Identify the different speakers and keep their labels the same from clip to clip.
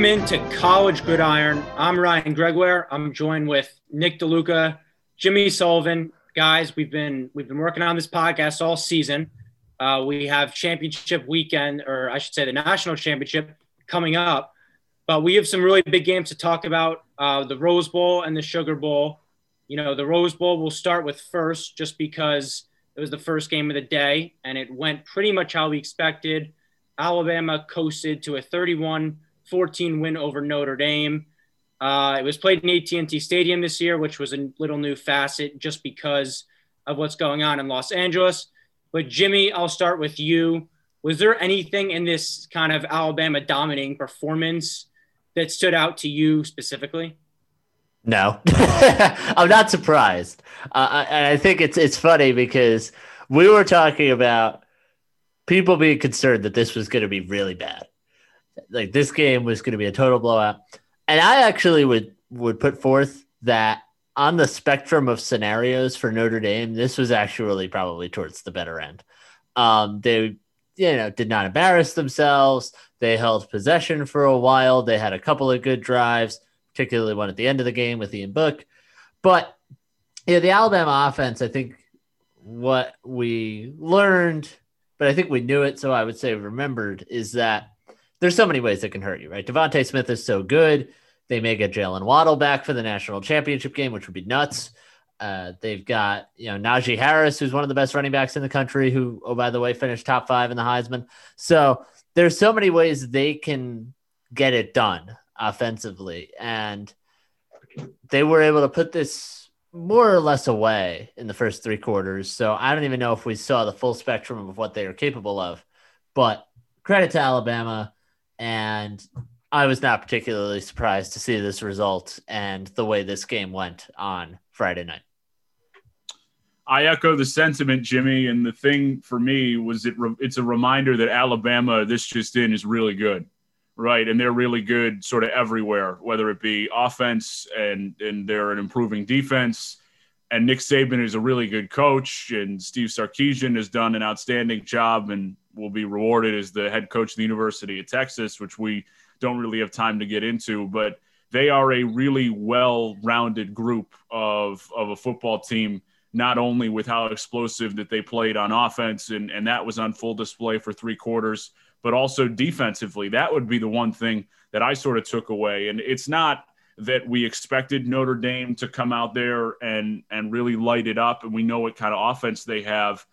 Speaker 1: Welcome into College Gridiron. I'm Ryan Gregoire. I'm joined with Nick DeLuca, Jimmy Sullivan. Guys, we've been we've been working on this podcast all season. Uh, we have championship weekend, or I should say, the national championship coming up. But we have some really big games to talk about: uh, the Rose Bowl and the Sugar Bowl. You know, the Rose Bowl will start with first, just because it was the first game of the day, and it went pretty much how we expected. Alabama coasted to a 31 14 win over Notre Dame. Uh, it was played in AT&T Stadium this year, which was a little new facet just because of what's going on in Los Angeles. But Jimmy, I'll start with you. Was there anything in this kind of Alabama dominating performance that stood out to you specifically?
Speaker 2: No, I'm not surprised. Uh, and I think it's it's funny because we were talking about people being concerned that this was going to be really bad like this game was going to be a total blowout. And I actually would would put forth that on the spectrum of scenarios for Notre Dame, this was actually probably towards the better end. Um, they, you know, did not embarrass themselves. They held possession for a while. They had a couple of good drives, particularly one at the end of the game with Ian Book. But yeah, the Alabama offense, I think what we learned, but I think we knew it, so I would say remembered, is that there's so many ways that can hurt you, right? DeVonta Smith is so good. They may get Jaylen Waddle back for the national championship game, which would be nuts. Uh, they've got you know Najee Harris, who's one of the best running backs in the country, who oh by the way finished top five in the Heisman. So there's so many ways they can get it done offensively, and they were able to put this more or less away in the first three quarters. So I don't even know if we saw the full spectrum of what they are capable of, but credit to Alabama and I was not particularly surprised to see this result and the way this game went on Friday night.
Speaker 3: I echo the sentiment, Jimmy. And the thing for me was it re- it's a reminder that Alabama, this just in, is really good, right? And they're really good sort of everywhere, whether it be offense and and they're an improving defense. And Nick Saban is a really good coach, and Steve Sarkisian has done an outstanding job. And will be rewarded as the head coach of the University of Texas, which we don't really have time to get into, but they are a really well-rounded group of of a football team not only with how explosive that they played on offense and, and that was on full display for three quarters but also defensively that would be the one thing that i sort of took away and it's not that we expected notre dame to come out there and and really light it up and we know what kind of offense they have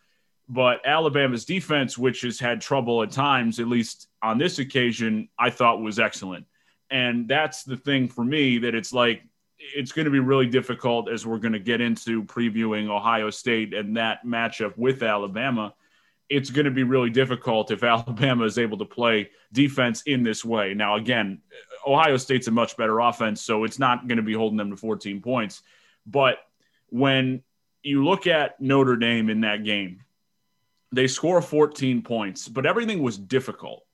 Speaker 3: but Alabama's defense, which has had trouble at times, at least on this occasion, I thought was excellent. And that's the thing for me that it's like it's going to be really difficult as we're going to get into previewing Ohio State and that matchup with Alabama. It's going to be really difficult if Alabama is able to play defense in this way. Now, again, Ohio State's a much better offense, so it's not going to be holding them to 14 points. But when you look at Notre Dame in that game, they score 14 points, but everything was difficult,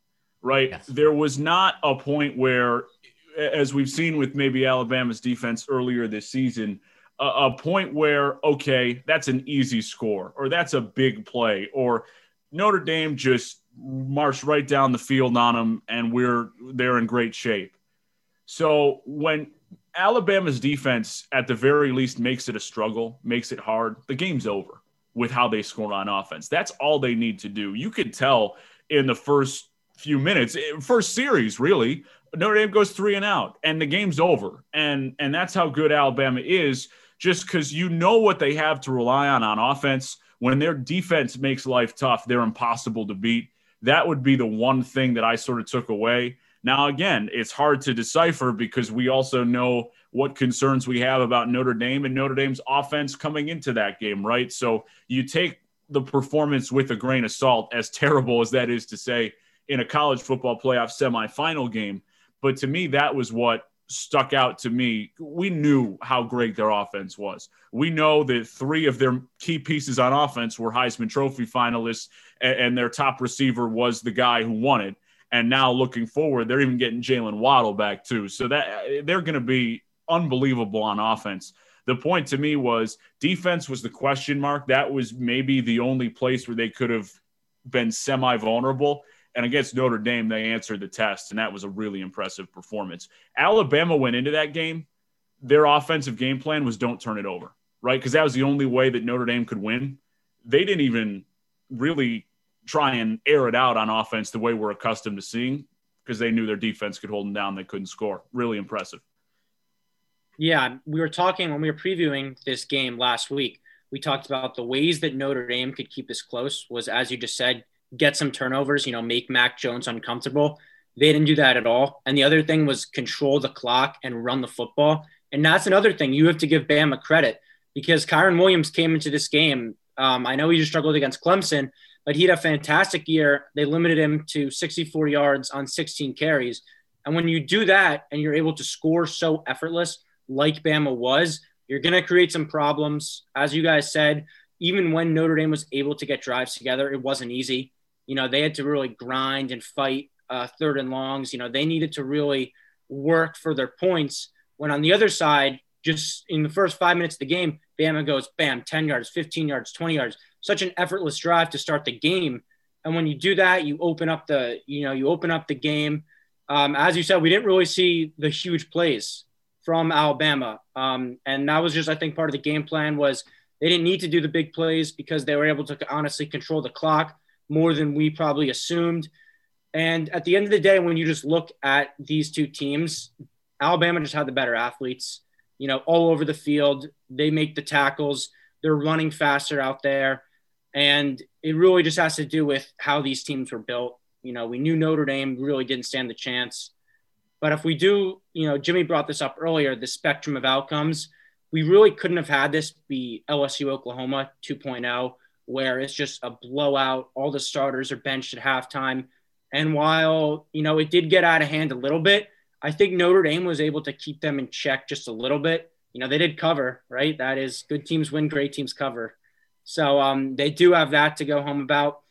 Speaker 3: right? Yes. There was not a point where, as we've seen with maybe Alabama's defense earlier this season, a, a point where, okay, that's an easy score or that's a big play or Notre Dame just marched right down the field on them and we're they're in great shape. So when Alabama's defense at the very least makes it a struggle, makes it hard, the game's over with how they score on offense. That's all they need to do. You could tell in the first few minutes, eh, first series, really, Notre Dame goes three and out, and the game's over. And and that's how good Alabama is, just because you know what they have to rely on on offense. When their defense makes life tough, they're impossible to beat. That would be the one thing that I sort of took away. Now, again, it's hard to decipher because we also know what concerns we have about Notre Dame and Notre Dame's offense coming into that game, right? So you take the performance with a grain of salt, as terrible as that is to say in a college football playoff semifinal game. But to me, that was what stuck out to me. We knew how great their offense was. We know that three of their key pieces on offense were Heisman Trophy finalists, and, their top receiver was the guy who won it. And now looking forward, they're even getting Jaylen Waddle back too. So that they're going to be unbelievable on offense. The point to me was defense was the question mark. That was maybe the only place where they could have been semi vulnerable. And against Notre Dame, they answered the test, and that was a really impressive performance. Alabama went into that game. Their offensive game plan was don't turn it over, right? Because that was the only way that Notre Dame could win. They didn't even really try and air it out on offense the way we're accustomed to seeing because they knew their defense could hold them down. They couldn't score. Really impressive.
Speaker 1: Yeah, we were talking when we were previewing this game last week. We talked about the ways that Notre Dame could keep this close was, as you just said, get some turnovers, you know, make Mac Jones uncomfortable. They didn't do that at all. And the other thing was control the clock and run the football. And that's another thing you have to give Bama credit because Kyren Williams came into this game. Um, I know he just struggled against Clemson, but he had a fantastic year. They limited him to 64 yards on 16 carries. And when you do that and you're able to score so effortless, like Bama was, you're going to create some problems. As you guys said, even when Notre Dame was able to get drives together, it wasn't easy. You know, they had to really grind and fight uh, third and longs. You know, they needed to really work for their points. When on the other side, just in the first five minutes of the game, Bama goes bam, 10 yards, 15 yards, 20 yards. Such an effortless drive to start the game. And when you do that, you open up the, you know, you open up the game. Um, as you said, we didn't really see the huge plays from Alabama. Um, and that was just, I think, part of the game plan was they didn't need to do the big plays because they were able to honestly control the clock more than we probably assumed. And at the end of the day, when you just look at these two teams, Alabama just had the better athletes, you know, all over the field. They make the tackles, they're running faster out there. And it really just has to do with how these teams were built. You know, we knew Notre Dame really didn't stand the chance. But if we do, you know, Jimmy brought this up earlier, the spectrum of outcomes, we really couldn't have had this be LSU Oklahoma 2.0 where it's just a blowout. All the starters are benched at halftime. And while, you know, it did get out of hand a little bit, I think Notre Dame was able to keep them in check just a little bit. You know, they did cover, right? That is good teams win, great teams cover. So um, they do have that to go home about.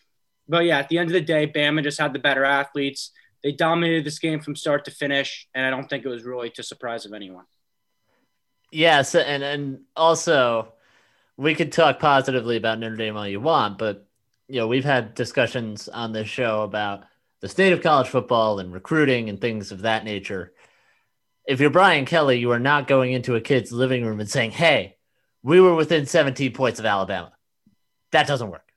Speaker 1: But yeah, at the end of the day, Bama just had the better athletes. They dominated this game from start to finish, and I don't think it was really to surprise of anyone.
Speaker 2: Yes, and and also we could talk positively about Notre Dame all you want, but you know, we've had discussions on this show about the state of college football and recruiting and things of that nature. If you're Brian Kelly, you are not going into a kid's living room and saying, "Hey, we were within 17 points of Alabama." That doesn't work.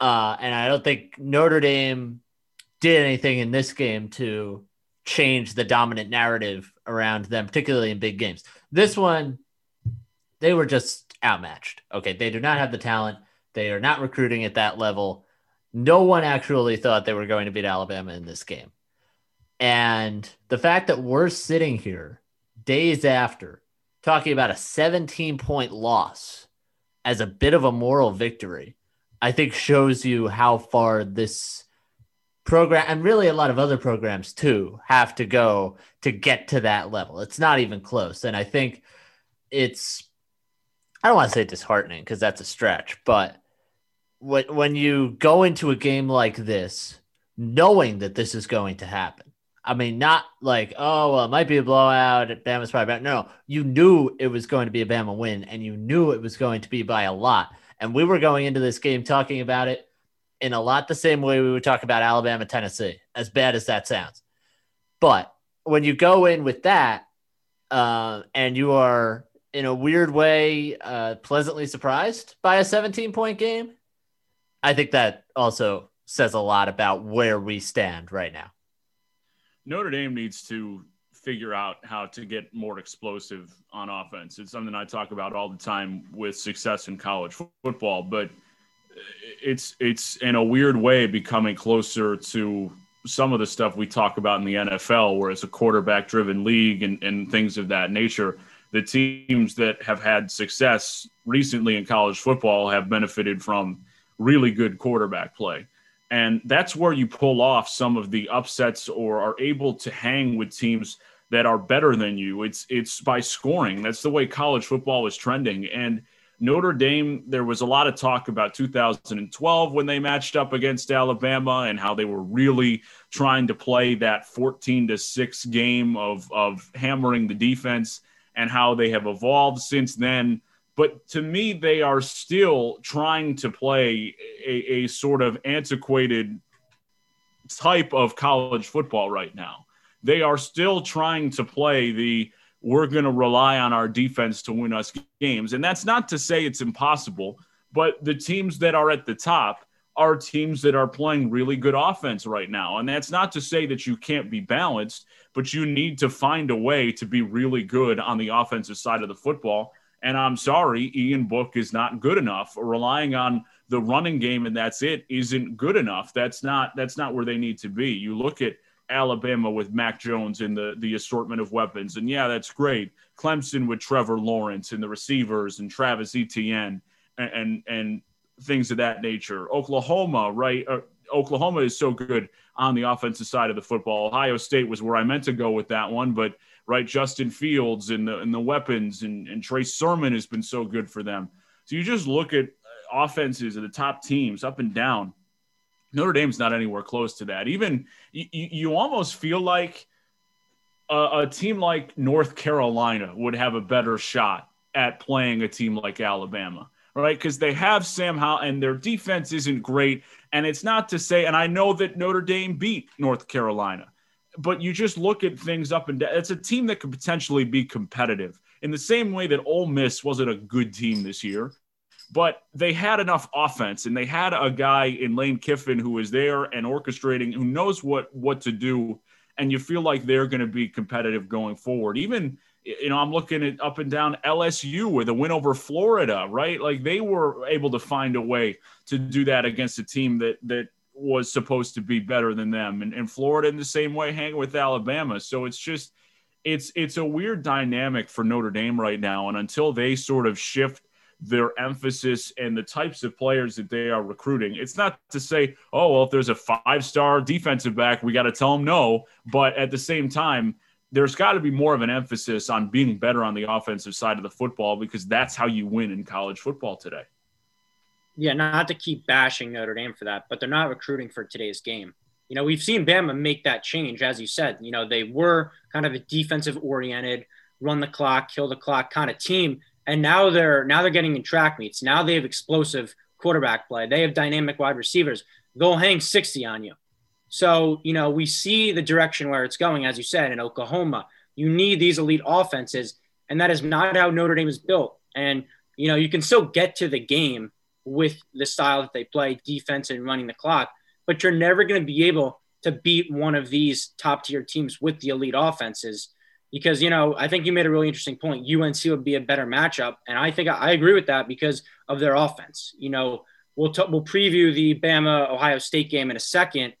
Speaker 2: Uh, and I don't think Notre Dame did anything in this game to change the dominant narrative around them, particularly in big games. This one, they were just outmatched. Okay, they do not have the talent. They are not recruiting at that level. No one actually thought they were going to beat Alabama in this game. And the fact that we're sitting here days after talking about a 17 point loss as a bit of a moral victory, I think shows you how far this program and really a lot of other programs too have to go to get to that level. It's not even close. And I think it's I don't want to say disheartening because that's a stretch, but when when you go into a game like this, knowing that this is going to happen, I mean, not like oh, well, it might be a blowout. Bama's probably bad. No, you knew it was going to be a Bama win, and you knew it was going to be by a lot. And we were going into this game talking about it in a lot the same way we would talk about Alabama, Tennessee, as bad as that sounds. But when you go in with that, uh, and you are in a weird way, uh, pleasantly surprised by a 17 point game. I think that also says a lot about where we stand right now.
Speaker 3: Notre Dame needs to figure out how to get more explosive on offense. It's something I talk about all the time with success in college football, but it's it's in a weird way becoming closer to some of the stuff we talk about in the NFL, where it's a quarterback driven league and, and things of that nature the teams that have had success recently in college football have benefited from really good quarterback play. And that's where you pull off some of the upsets or are able to hang with teams that are better than you. It's it's by scoring. That's the way college football is trending. And Notre Dame, there was a lot of talk about 2012 when they matched up against Alabama and how they were really trying to play that 14 to 6 game of of hammering the defense and how they have evolved since then. But to me, they are still trying to play a, a sort of antiquated type of college football right now. They are still trying to play the we're going to rely on our defense to win us games. And that's not to say it's impossible, but the teams that are at the top are teams that are playing really good offense right now. And that's not to say that you can't be balanced, but you need to find a way to be really good on the offensive side of the football. And I'm sorry, Ian Book is not good enough. Relying on the running game and that's it isn't good enough. That's not that's not where they need to be. You look at Alabama with Mac Jones and the the assortment of weapons, and yeah, that's great. Clemson with Trevor Lawrence and the receivers and Travis Etienne and and, and things of that nature. Oklahoma, right? Uh, Oklahoma is so good on the offensive side of the football. Ohio State was where I meant to go with that one, but right, Justin Fields and the and the weapons and and Trey Sermon has been so good for them. So you just look at offenses of the top teams up and down. Notre Dame's not anywhere close to that. Even you, you almost feel like a, a team like North Carolina would have a better shot at playing a team like Alabama right? Because they have Sam Howell and their defense isn't great. And it's not to say, and I know that Notre Dame beat North Carolina, but you just look at things up and down. It's a team that could potentially be competitive in the same way that Ole Miss wasn't a good team this year but they had enough offense and they had a guy in Lane Kiffin who was there and orchestrating who knows what what to do and you feel like they're going to be competitive going forward even you know I'm looking at up and down LSU with a win over Florida right like they were able to find a way to do that against a team that that was supposed to be better than them and, and Florida in the same way hanging with Alabama so it's just it's it's a weird dynamic for Notre Dame right now and until they sort of shift their emphasis and the types of players that they are recruiting. It's not to say, oh, well, if there's a five star defensive back, we got to tell them no. But at the same time, there's got to be more of an emphasis on being better on the offensive side of the football because that's how you win in college football today.
Speaker 1: Yeah, not to keep bashing Notre Dame for that, but they're not recruiting for today's game. You know, we've seen Bama make that change, as you said. You know, they were kind of a defensive oriented, run the clock, kill the clock kind of team and now they're now they're getting in track meets. Now they have explosive quarterback play. They have dynamic wide receivers. They'll hang 60 on you. So, you know, we see the direction where it's going, as you said, in Oklahoma. You need these elite offenses, and that is not how Notre Dame is built. And, you know, you can still get to the game with the style that they play, defense and running the clock, but you're never going to be able to beat one of these top tier teams with the elite offenses because you know I think you made a really interesting point. UNC would be a better matchup, and I think I, agree with that because of their offense. You know, we'll t- we'll preview the Bama Ohio State game in a second,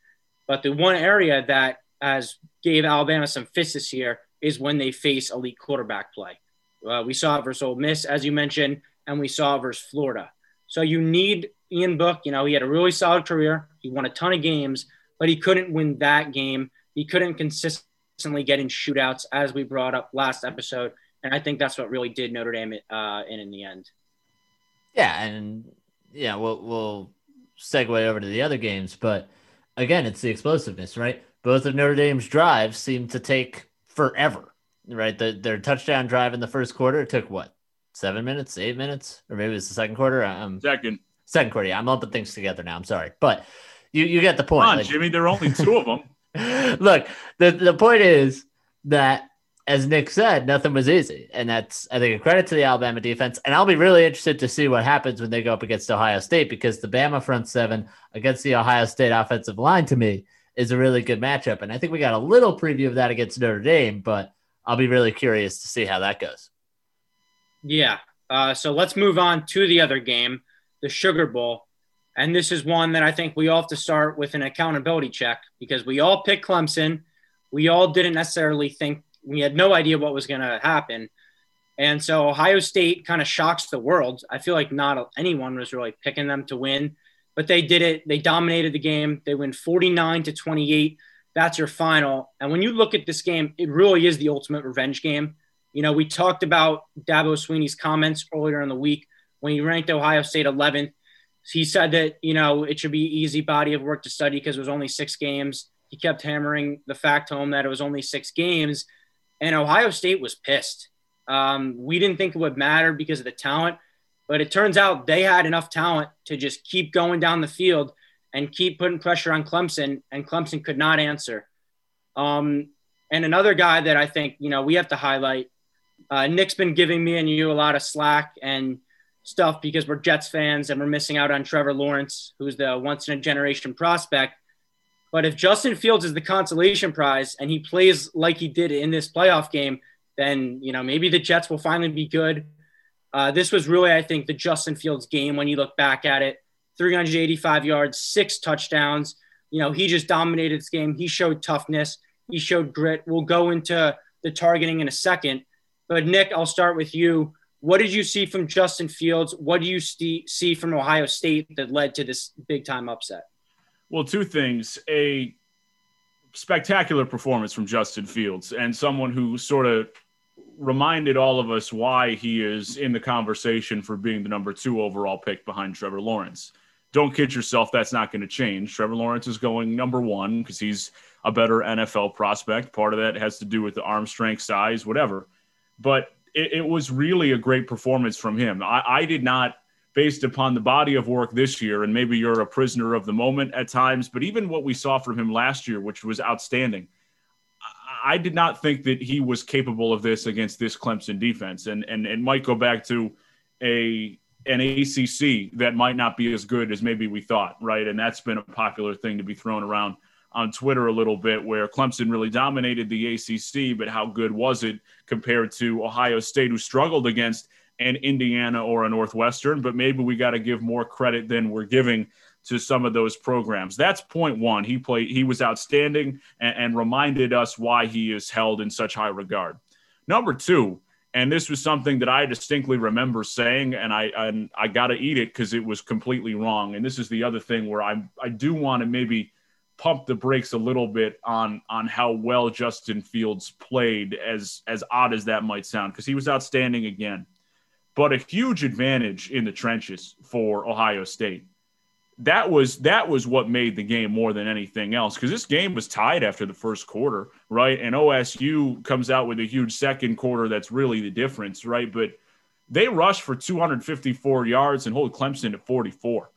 Speaker 1: but the one area that has gave Alabama some fits this year is when they face elite quarterback play. Uh, we saw it versus Ole Miss, as you mentioned, and we saw it versus Florida. So you need Ian Book. You know, he had a really solid career. He won a ton of games, but he couldn't win that game. He couldn't consistently get in shootouts, as we brought up last episode. And I think that's what really did Notre Dame uh, in in the end.
Speaker 2: Yeah, and yeah, we'll we'll segue over to the other games, but again, it's the explosiveness, right? Both of Notre Dame's drives seem to take forever, right? The, their touchdown drive in the first quarter took what, seven minutes, eight minutes, or maybe it's the second quarter. Um,
Speaker 3: second,
Speaker 2: second quarter. Yeah, I'm lumping things together now. I'm sorry, but you you get the point.
Speaker 3: Come on, like, Jimmy. There are only two of them.
Speaker 2: Look, the, the point is that, as Nick said, nothing was easy. And that's, I think, a credit to the Alabama defense. And I'll be really interested to see what happens when they go up against Ohio State because the Bama front seven against the Ohio State offensive line to me is a really good matchup. And I think we got a little preview of that against Notre Dame, but I'll be really curious to see how that goes.
Speaker 1: Yeah. Uh, so let's move on to the other game, the Sugar Bowl. And this is one that I think we all have to start with an accountability check because we all picked Clemson. We all didn't necessarily think, we had no idea what was going to happen. And so Ohio State kind of shocks the world. I feel like not anyone was really picking them to win, but they did it. They dominated the game. They win 49 to 28. That's your final. And when you look at this game, it really is the ultimate revenge game. You know, we talked about Dabo Swinney's comments earlier in the week when he ranked Ohio State 11th he said that you know it should be easy body of work to study because it was only six games. He kept hammering the fact home that it was only six games, and Ohio State was pissed. Um, we didn't think it would matter because of the talent, but it turns out they had enough talent to just keep going down the field and keep putting pressure on Clemson, and Clemson could not answer. Um, and another guy that I think you know we have to highlight. Uh, Nick's been giving me and you a lot of slack and stuff because we're Jets fans and we're missing out on Trevor Lawrence, who's the once in a generation prospect. But if Justin Fields is the consolation prize and he plays like he did in this playoff game, then you know maybe the Jets will finally be good. Uh, this was really, I think, the Justin Fields game when you look back at it. 385 yards, six touchdowns. You know, he just dominated this game. He showed toughness. He showed grit. We'll go into the targeting in a second. But Nick, I'll start with you. What did you see from Justin Fields? What do you see from Ohio State that led to this big time upset?
Speaker 3: Well, two things. A spectacular performance from Justin Fields and someone who sort of reminded all of us why he is in the conversation for being the number two overall pick behind Trevor Lawrence. Don't kid yourself, that's not going to change. Trevor Lawrence is going number one because he's a better NFL prospect. Part of that has to do with the arm strength, size, whatever. But it, it was really a great performance from him. I, I did not, based upon the body of work this year, and maybe you're a prisoner of the moment at times, but even what we saw from him last year, which was outstanding. I did not think that he was capable of this against this Clemson defense, and and it might go back to a an ACC that might not be as good as maybe we thought, right? And that's been a popular thing to be thrown around on Twitter a little bit, where Clemson really dominated the ACC, but how good was it compared to Ohio State, who struggled against an Indiana or a Northwestern? But maybe we got to give more credit than we're giving to some of those programs. That's point one. He played, he was outstanding and, and reminded us why he is held in such high regard. Number two, and this was something that I distinctly remember saying, and I and I got to eat it because it was completely wrong. And this is the other thing where I I do want to maybe pump the brakes a little bit on on how well Justin Fields played, as as odd as that might sound, because he was outstanding again. But a huge advantage in the trenches for Ohio State that was that was what made the game more than anything else because this game was tied after the first quarter, right? And OSU comes out with a huge second quarter that's really the difference, right? But they rushed for 254 yards and hold Clemson at 44.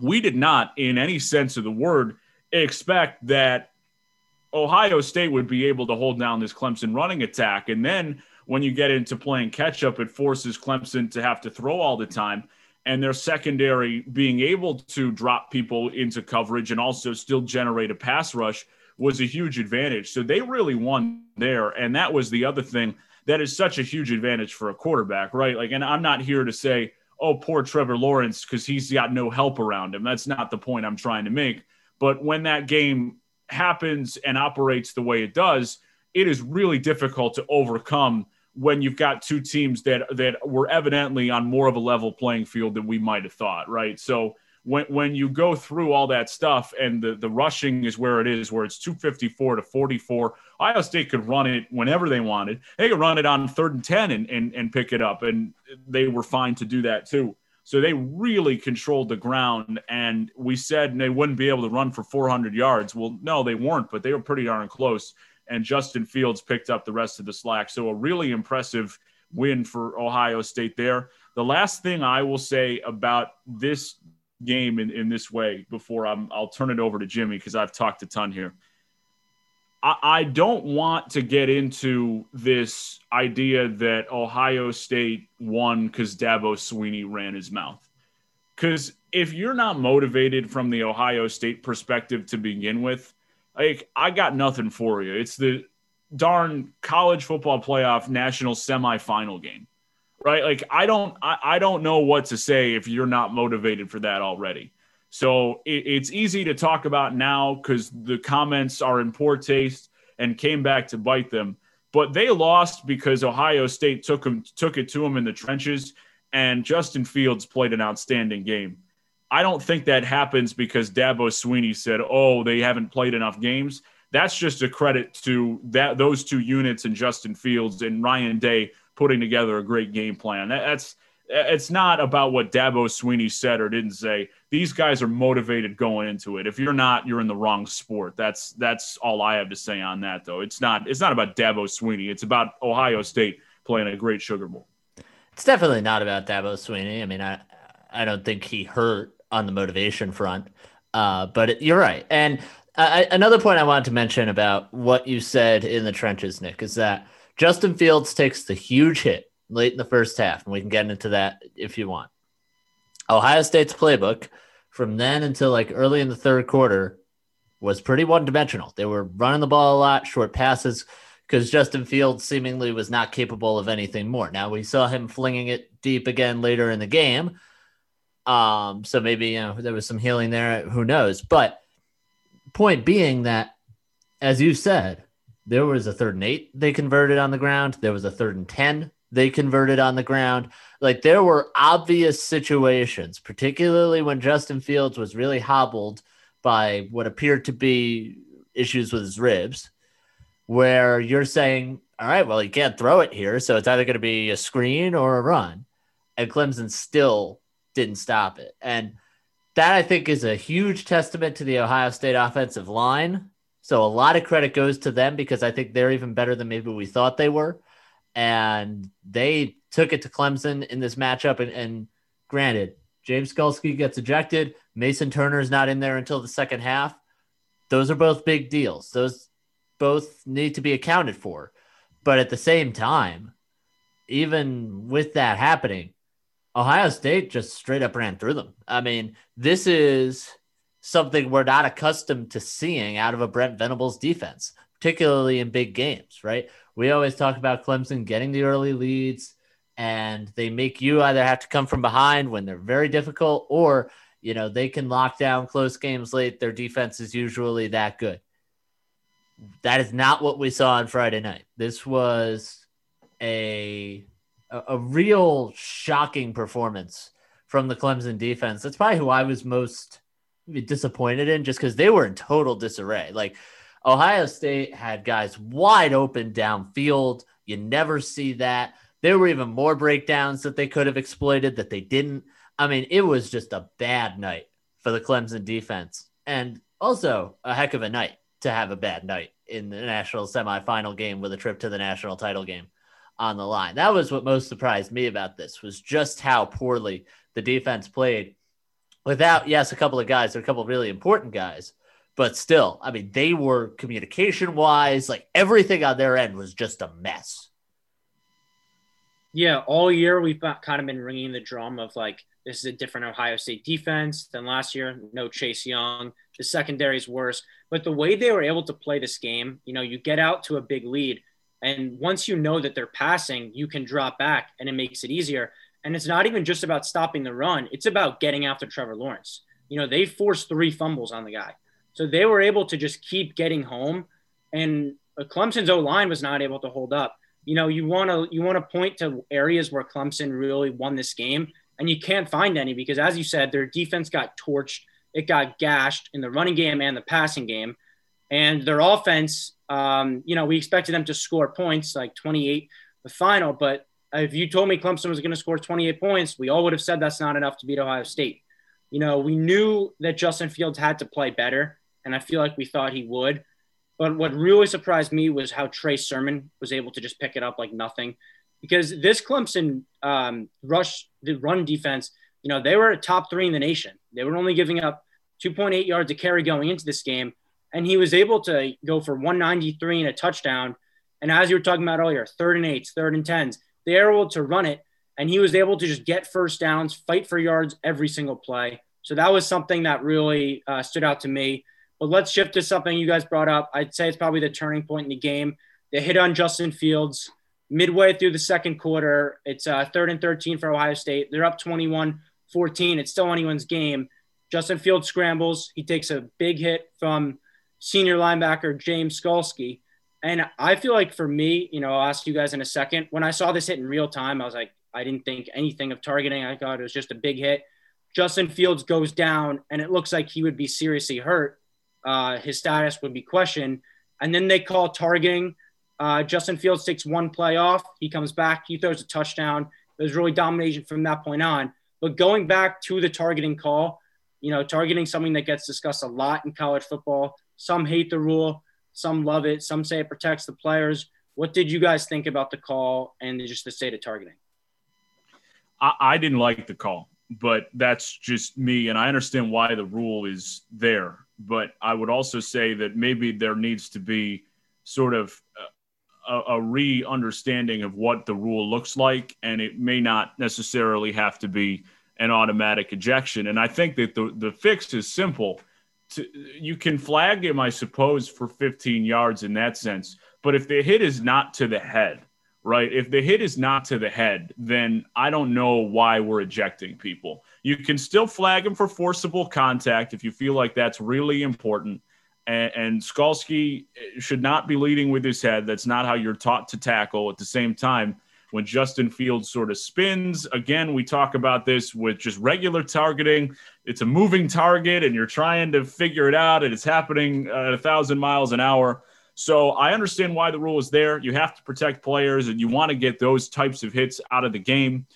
Speaker 3: We did not, in any sense of the word, expect that Ohio State would be able to hold down this Clemson running attack. And then when you get into playing catch up, it forces Clemson to have to throw all the time and their secondary being able to drop people into coverage and also still generate a pass rush was a huge advantage. So they really won there. And that was the other thing that is such a huge advantage for a quarterback, right? Like, and I'm not here to say, oh, poor Trevor Lawrence, because he's got no help around him. That's not the point I'm trying to make. But when that game happens and operates the way it does, it is really difficult to overcome when you've got two teams that that were evidently on more of a level playing field than we might have thought, right? So when when you go through all that stuff and the the rushing is where it is, where it's 254 to 44, Ohio State could run it whenever they wanted. They could run it on third and 10 and, and, and pick it up, and they were fine to do that too. So they really controlled the ground, and we said they wouldn't be able to run for 400 yards. Well, no, they weren't, but they were pretty darn close and Justin Fields picked up the rest of the slack. So a really impressive win for Ohio State there. The last thing I will say about this game in, in this way before I'm, I'll turn it over to Jimmy because I've talked a ton here. I, I don't want to get into this idea that Ohio State won because Dabo Swinney ran his mouth. Because if you're not motivated from the Ohio State perspective to begin with, like I got nothing for you. It's the darn college football playoff national semifinal game. Right? Like I don't I, I don't know what to say if you're not motivated for that already. So it, it's easy to talk about now because the comments are in poor taste and came back to bite them. But they lost because Ohio State took them took it to them in the trenches, and Justin Fields played an outstanding game. I don't think that happens because Dabo Swinney said, "Oh, they haven't played enough games." That's just a credit to that those two units and Justin Fields and Ryan Day putting together a great game plan. that's it's not about what Dabo Swinney said or didn't say. These guys are motivated going into it. If you're not, you're in the wrong sport. That's that's all I have to say on that though. It's not it's not about Dabo Swinney. It's about Ohio State playing a great Sugar Bowl.
Speaker 2: It's definitely not about Dabo Swinney. I mean, I I don't think he hurt on the motivation front. Uh, but it, you're right. And uh, another point I wanted to mention about what you said in the trenches, Nick, is that Justin Fields takes the huge hit late in the first half, and we can get into that if you want. Ohio State's playbook from then until like early in the third quarter was pretty one dimensional. They were running the ball a lot, short passes, because Justin Fields seemingly was not capable of anything more. Now we saw him flinging it deep again later in the game. Um, so maybe you know there was some healing there. Who knows? But point being that, as you said, there was a third and eight they converted on the ground. There was a third and ten they converted on the ground. Like there were obvious situations, particularly when Justin Fields was really hobbled by what appeared to be issues with his ribs, where you're saying, all right, well, he can't throw it here. So it's either going to be a screen or a run. And Clemson still didn't stop it. And that I think is a huge testament to the Ohio State offensive line. So a lot of credit goes to them because I think they're even better than maybe we thought they were and they took it to Clemson in this matchup. And, and granted, James Skalski gets ejected. Mason Turner is not in there until the second half. Those are both big deals. Those both need to be accounted for. But at the same time, even with that happening, Ohio State just straight up ran through them. I mean, this is something we're not accustomed to seeing out of a Brent Venables defense, particularly in big games, right? we always talk about Clemson getting the early leads and they make you either have to come from behind when they're very difficult or you know they can lock down close games late their defense is usually that good that is not what we saw on friday night this was a a, a real shocking performance from the clemson defense that's probably who i was most disappointed in just because they were in total disarray like Ohio State had guys wide open downfield. You never see that. There were even more breakdowns that they could have exploited that they didn't. I mean, it was just a bad night for the Clemson defense. And also a heck of a night to have a bad night in the national semifinal game with a trip to the national title game on the line. That was what most surprised me about this was just how poorly the defense played without, yes, a couple of guys, a couple of really important guys, but still, I mean, they were communication wise, like everything on their end was just a mess.
Speaker 1: Yeah, all year we've kind of been ringing the drum of like this is a different Ohio State defense than last year. No Chase Young, the secondary is worse, but the way they were able to play this game, you know, you get out to a big lead, and once you know that they're passing, you can drop back, and it makes it easier. And it's not even just about stopping the run; it's about getting after Trevor Lawrence. You know, they forced three fumbles on the guy. So they were able to just keep getting home, and Clemson's O line was not able to hold up. You know, you want to you want to point to areas where Clemson really won this game, and you can't find any because, as you said, their defense got torched, it got gashed in the running game and the passing game, and their offense. Um, you know, we expected them to score points like 28 the final, but if you told me Clemson was going to score 28 points, we all would have said that's not enough to beat Ohio State. You know, we knew that Justin Fields had to play better and I feel like we thought he would. But what really surprised me was how Trey Sermon was able to just pick it up like nothing, because this Clemson um, rush, the run defense, you know, they were a top three in the nation. They were only giving up 2.8 yards a carry going into this game, and he was able to go for 193 and a touchdown. And as you were talking about earlier, third and eights, third and tens, they were able to run it, and he was able to just get first downs, fight for yards every single play. So that was something that really uh, stood out to me. But let's shift to something you guys brought up. I'd say it's probably the turning point in the game. They hit on Justin Fields midway through the second quarter. It's uh, third and 13 for Ohio State. They're up 21 14. It's still anyone's game. Justin Fields scrambles. He takes a big hit from senior linebacker James Skalski. And I feel like for me, you know, I'll ask you guys in a second. When I saw this hit in real time, I was like, I didn't think anything of targeting. I thought it was just a big hit. Justin Fields goes down, and it looks like he would be seriously hurt uh, his status would be questioned. And then they call targeting. Uh, Justin Fields takes one play off. He comes back. He throws a touchdown. It was really domination from that point on. But going back to the targeting call, you know, targeting something that gets discussed a lot in college football. Some hate the rule, some love it, some say it protects the players. What did you guys think about the call and just the state of targeting?
Speaker 3: I, I didn't like the call but that's just me. And I understand why the rule is there. But I would also say that maybe there needs to be sort of a, a re understanding of what the rule looks like. And it may not necessarily have to be an automatic ejection. And I think that the, the fix is simple. To, you can flag him, I suppose, for 15 yards in that sense. But if the hit is not to the head, right? If the hit is not to the head, then I don't know why we're ejecting people. You can still flag him for forcible contact if you feel like that's really important. And, and Skalski should not be leading with his head. That's not how you're taught to tackle. At the same time, when Justin Fields sort of spins, again, we talk about this with just regular targeting. It's a moving target, and you're trying to figure it out, and it's happening at a thousand miles an hour so I understand why the rule is there. You have to protect players and you want to get those types of hits out of the game.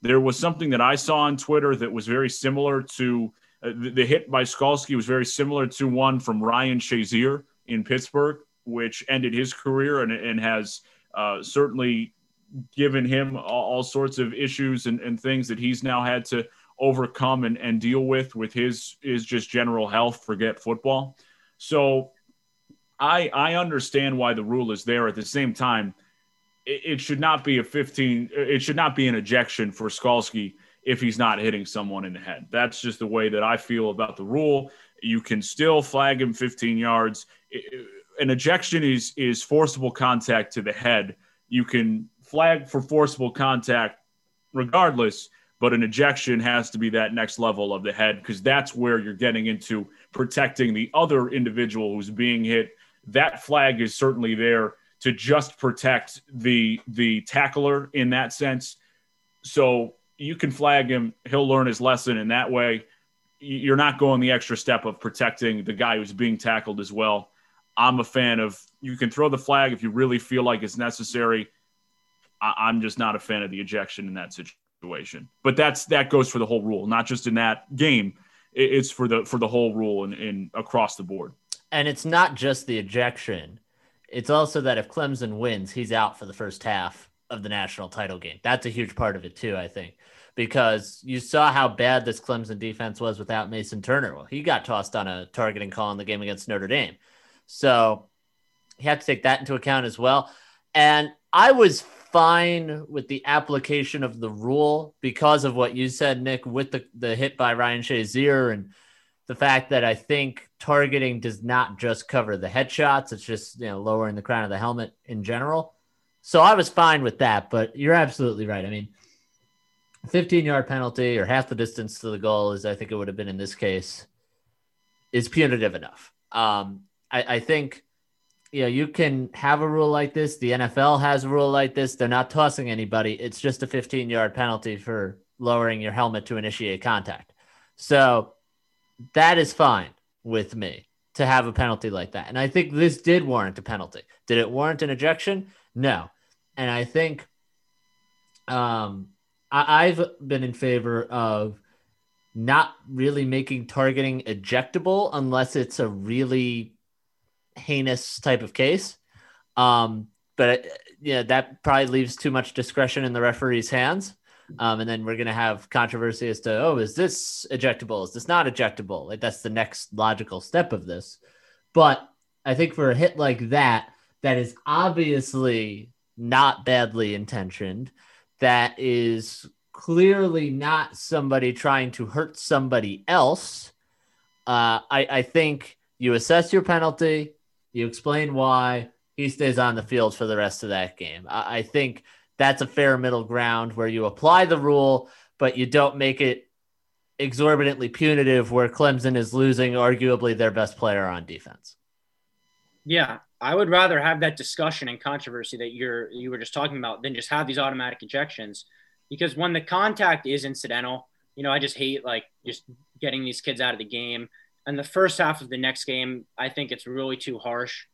Speaker 3: There was something that I saw on Twitter that was very similar to uh, the, the, hit by Skalski was very similar to one from Ryan Shazier in Pittsburgh, which ended his career and, and has uh, certainly given him all, all sorts of issues and, and, things that he's now had to overcome and, and deal with with his is just general health. Forget football. So I I understand why the rule is there. At the same time, it, it should not be a 15. It should not be an ejection for Skalski if he's not hitting someone in the head. That's just the way that I feel about the rule. You can still flag him 15 yards. An ejection is is forcible contact to the head. You can flag for forcible contact regardless, but an ejection has to be that next level of the head because that's where you're getting into protecting the other individual who's being hit that flag is certainly there to just protect the the tackler in that sense. So you can flag him; he'll learn his lesson in that way. You're not going the extra step of protecting the guy who's being tackled as well. I'm a fan of you can throw the flag if you really feel like it's necessary. I, am just not a fan of the ejection in that situation. But that's that goes for the whole rule, not just in that game. It's for the for the whole rule and, and across the board
Speaker 2: and it's not just the ejection. It's also that if Clemson wins, he's out for the first half of the national title game. That's a huge part of it too, I think, because you saw how bad this Clemson defense was without Mason Turner. Well, he got tossed on a targeting call in the game against Notre Dame. So you have to take that into account as well. And I was fine with the application of the rule because of what you said, Nick, with the, the hit by Ryan Shazier and the fact that I think targeting does not just cover the headshots, it's just you know lowering the crown of the helmet in general. So I was fine with that, but you're absolutely right. I mean, 15 yard penalty or half the distance to the goal, as I think it would have been in this case, is punitive enough. Um, I, I think you know you can have a rule like this. The NFL has a rule like this. They're not tossing anybody. It's just a 15 yard penalty for lowering your helmet to initiate contact. So that is fine with me to have a penalty like that. And I think this did warrant a penalty. Did it warrant an ejection? No. And I think um, I, I've been in favor of not really making targeting ejectable unless it's a really heinous type of case. Um, but yeah, that probably leaves too much discretion in the referee's hands. Um, and then we're going to have controversy as to, oh, is this ejectable? Is this not ejectable? Like, that's the next logical step of this. But I think for a hit like that, that is obviously not badly intentioned, that is clearly not somebody trying to hurt somebody else. Uh, I, I think you assess your penalty, you explain why he stays on the field for the rest of that game. I, I think that's a fair middle ground where you apply the rule, but you don't make it exorbitantly punitive where Clemson is losing arguably their best player on defense.
Speaker 1: Yeah, I would rather have that discussion and controversy that you're you were just talking about than just have these automatic ejections because when the contact is incidental, you know, I just hate like just getting these kids out of the game. And the first half of the next game, I think it's really too harsh.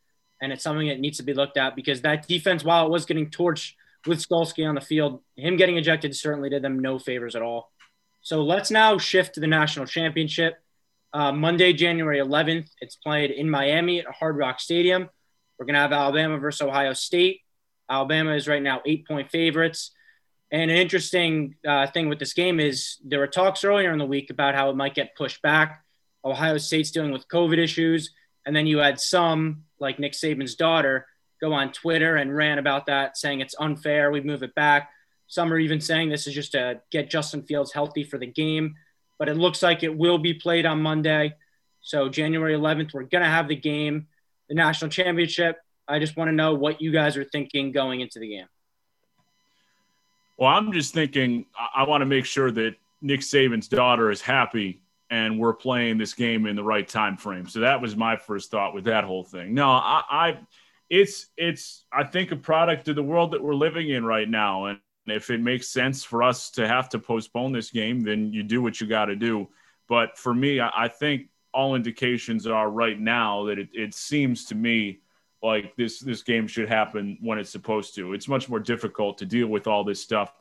Speaker 1: And it's something that needs to be looked at because that defense, while it was getting torched with Skalski on the field. Him getting ejected certainly did them no favors at all. So let's now shift to the national championship. Uh, Monday, January 11th, it's played in Miami at Hard Rock Stadium. We're going to have Alabama versus Ohio State. Alabama is right now eight point favorites. And an interesting uh, thing with this game is there were talks earlier in the week about how it might get pushed back. Ohio State's dealing with COVID issues. And then you had some, like Nick Saban's daughter, go on Twitter and ran about that, saying it's unfair. We move it back. Some are even saying this is just to get Justin Fields healthy for the game. But it looks like it will be played on Monday. So January 11th, we're going to have the game, the national championship. I just want to know what you guys are thinking going into the game.
Speaker 3: Well, I'm just thinking I want to make sure that Nick Saban's daughter is happy and we're playing this game in the right time frame. So that was my first thought with that whole thing. No, I, I it's it's I think a product of the world that we're living in right now. And if it makes sense for us to have to postpone this game, then you do what you got to do. But for me, I, I, think all indications are right now that it, it seems to me like this this game should happen when it's supposed to. It's much more difficult to deal with all this stuff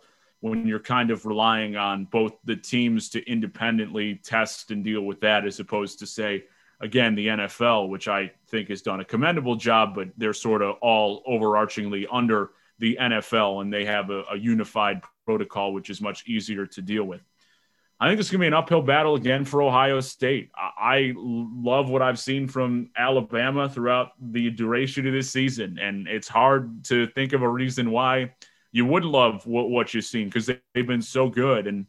Speaker 3: when you're kind of relying on both the teams to independently test and deal with that as opposed to say again the NFL which I think has done a commendable job but they're sort of all overarchingly under the NFL and they have a, a unified protocol which is much easier to deal with. I think it's going to be an uphill battle again for Ohio State. I love what I've seen from Alabama throughout the duration of this season, and it's hard to think of a reason why you would love what, what you've seen because they, have been so good. And,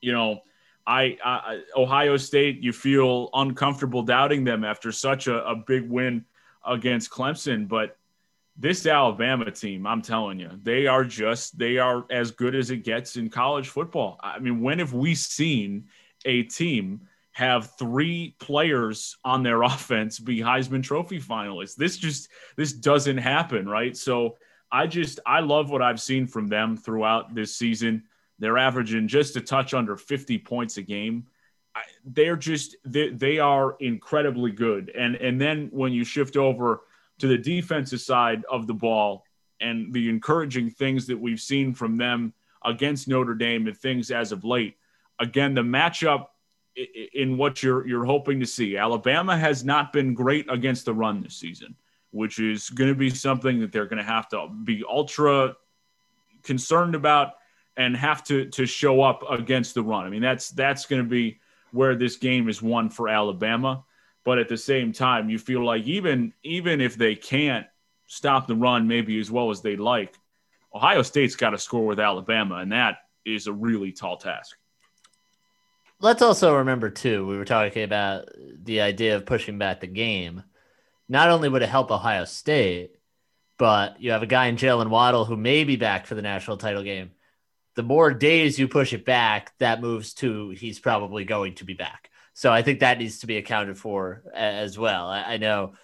Speaker 3: you know, I, I, Ohio State, you feel uncomfortable doubting them after such a, a big win against Clemson, but this Alabama team, I'm telling you, they are just they are as good as it gets in college football. I mean, when have we seen a team have three players on their offense be Heisman Trophy finalists? This just this doesn't happen, right? So I just I love what I've seen from them throughout this season. They're averaging just a touch under 50 points a game. I, they're just they, they are incredibly good. And and then when you shift over to the defensive side of the ball and the encouraging things that we've seen from them against Notre Dame and things as of late. Again, the matchup in what you're you're hoping to see. Alabama has not been great against the run this season, which is going to be something that they're going to have to be ultra concerned about and have to to show up against the run. I mean, that's that's going to be where this game is won for Alabama. But at the same time you feel like even even if they can't stop the run maybe as well as they'd like ohio state's got to score with alabama and that is a really tall task.
Speaker 2: Let's also remember too we were talking about the idea of pushing back the game not only would it help ohio state but you have a guy in Jaylen Waddle who may be back for the national title game the more days you push it back that moves to he's probably going to be back so I think that needs to be accounted for as well. I, know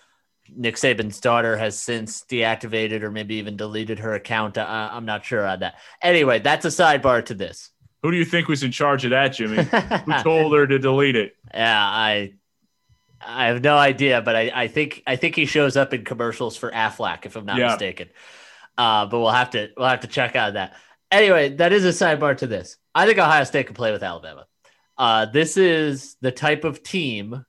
Speaker 2: Nick Saban's daughter has since deactivated or maybe even deleted her account. I, I'm not sure on that. Anyway, that's a sidebar to this.
Speaker 3: Who do you think was in charge of that, Jimmy? Who told her to delete it?
Speaker 2: Yeah, I I have no idea, but I, I think I think he shows up in commercials for Aflac, if I'm not yeah. mistaken. Uh, but we'll have to we'll have to check out that. Anyway, that is a sidebar to this. I think Ohio State can play with Alabama. Uh, this is the type of team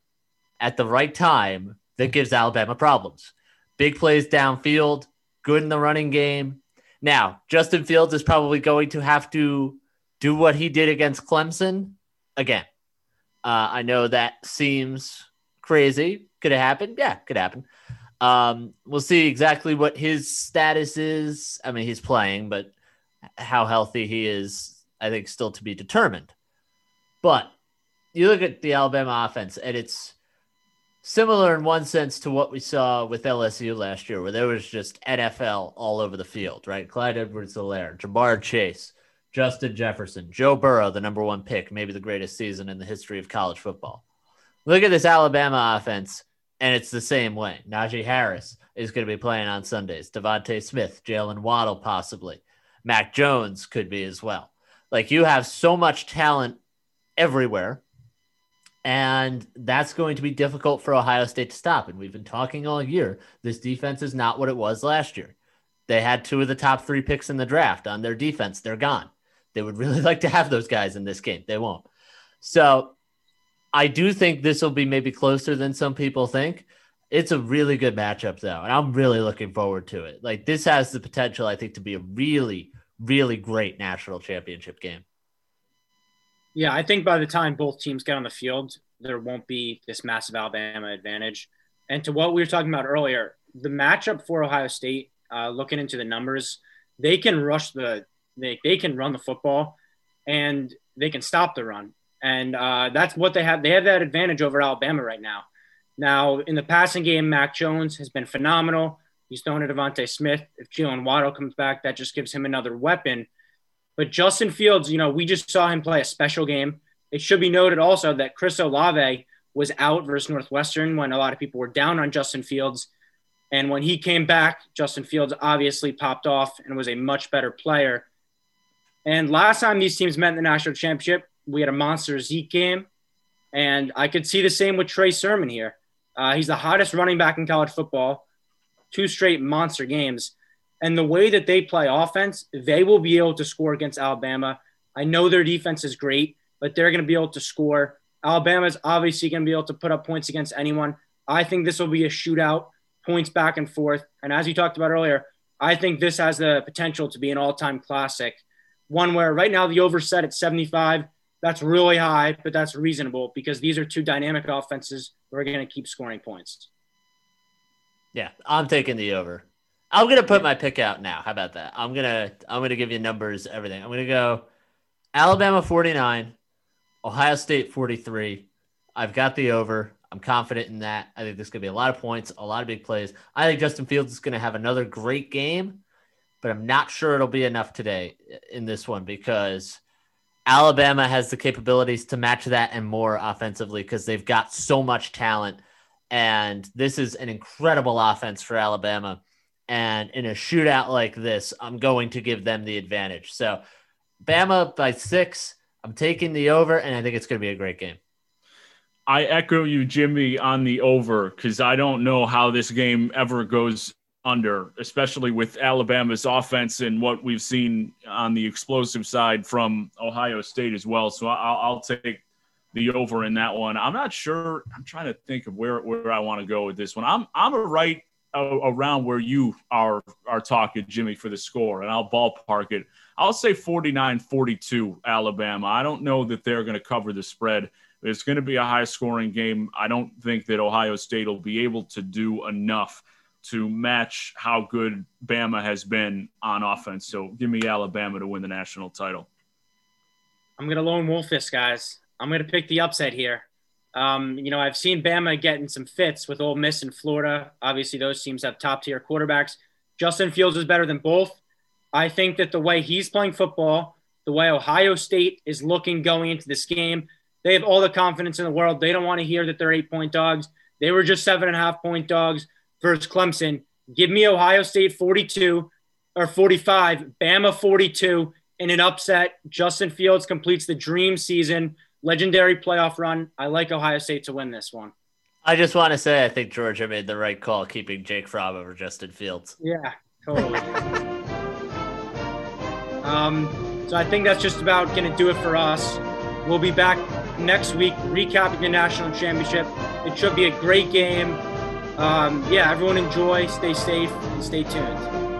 Speaker 2: at the right time that gives Alabama problems. Big plays downfield, good in the running game. Now, Justin Fields is probably going to have to do what he did against Clemson again. Uh, I know that seems crazy. Could it happen? Yeah, could happen. Um, we'll see exactly what his status is. I mean, he's playing, but how healthy he is, I think, still to be determined. But you look at the Alabama offense, and it's similar in one sense to what we saw with LSU last year, where there was just NFL all over the field, right? Clyde Edwards-Helaire, Ja'Marr Chase, Justin Jefferson, Joe Burrow, the number one pick, maybe the greatest season in the history of college football. Look at this Alabama offense, and it's the same way. Najee Harris is going to be playing on Sundays. DeVonta Smith, Jaylen Waddle, possibly. Mac Jones could be as well. Like you have so much talent everywhere. And that's going to be difficult for Ohio State to stop. And we've been talking all year. This defense is not what it was last year. They had two of the top three picks in the draft on their defense. They're gone. They would really like to have those guys in this game. They won't. So I do think this will be maybe closer than some people think. It's a really good matchup, though. And I'm really looking forward to it. Like, this has the potential, I think, to be a really, really great national championship game.
Speaker 1: Yeah, I think by the time both teams get on the field, there won't be this massive Alabama advantage. And to what we were talking about earlier, the matchup for Ohio State, uh, looking into the numbers, they can rush the, they, they can run the football and they can stop the run. And uh, that's what they have. They have that advantage over Alabama right now. Now, in the passing game, Mac Jones has been phenomenal. He's thrown to DeVonta Smith. If Jaylen Waddle comes back, that just gives him another weapon. But Justin Fields, you know, we just saw him play a special game. It should be noted also that Chris Olave was out versus Northwestern when a lot of people were down on Justin Fields. And when he came back, Justin Fields obviously popped off and was a much better player. And last time these teams met in the national championship, we had a monster Zeke game. And I could see the same with Trey Sermon here. Uh, he's the hottest running back in college football, two straight monster games. And the way that they play offense, they will be able to score against Alabama. I know their defense is great, but they're going to be able to score. Alabama is obviously going to be able to put up points against anyone. I think this will be a shootout, points back and forth. And as you talked about earlier, I think this has the potential to be an all time classic. One where right now the over set at 75 that's really high, but that's reasonable because these are two dynamic offenses who are going to keep scoring points.
Speaker 2: Yeah, I'm taking the over. I'm gonna put my pick out now. How about that? I'm gonna I'm gonna give you numbers, everything. I'm gonna go Alabama 49, Ohio State 43. I've got the over. I'm confident in that. I think this could be a lot of points, a lot of big plays. I think Justin Fields is going to have another great game, but I'm not sure it'll be enough today in this one because Alabama has the capabilities to match that and more offensively because they've got so much talent. And this is an incredible offense for Alabama. And in a shootout like this, I'm going to give them the advantage. So, Bama by six. I'm taking the over, and I think it's going to be a great game.
Speaker 3: I echo you, Jimmy, on the over because I don't know how this game ever goes under, especially with Alabama's offense and what we've seen on the explosive side from Ohio State as well. So I'll, I'll take the over in that one. I'm not sure. I'm trying to think of where where I want to go with this one. I'm I'm right around where you are are talking, Jimmy, for the score, and I'll ballpark it. I'll say 49-42 Alabama. I don't know that they're going to cover the spread. It's going to be a high scoring game. I don't think that Ohio State will be able to do enough to match how good Bama has been on offense. So give me Alabama to win the national title.
Speaker 1: I'm going to lone wolf this, guys. I'm going to pick the upset here. Um, you know, I've seen Bama getting some fits with Ole Miss and Florida. Obviously, those teams have top tier quarterbacks. Justin Fields is better than both. I think that the way he's playing football, the way Ohio State is looking going into this game, they have all the confidence in the world. They don't want to hear that they're eight point dogs. They were just seven and a half point dogs versus Clemson. Give me Ohio State 42 or 45, Bama 42 in an upset. Justin Fields completes the dream season, legendary playoff run. I like Ohio State to win this one.
Speaker 2: I just want to say I think Georgia made the right call keeping Jake Fromm over Justin Fields.
Speaker 1: Yeah, totally. um, so I think that's just about going to do it for us. We'll be back next week recapping the national championship. It should be a great game um, yeah, everyone enjoy, stay safe, and stay tuned.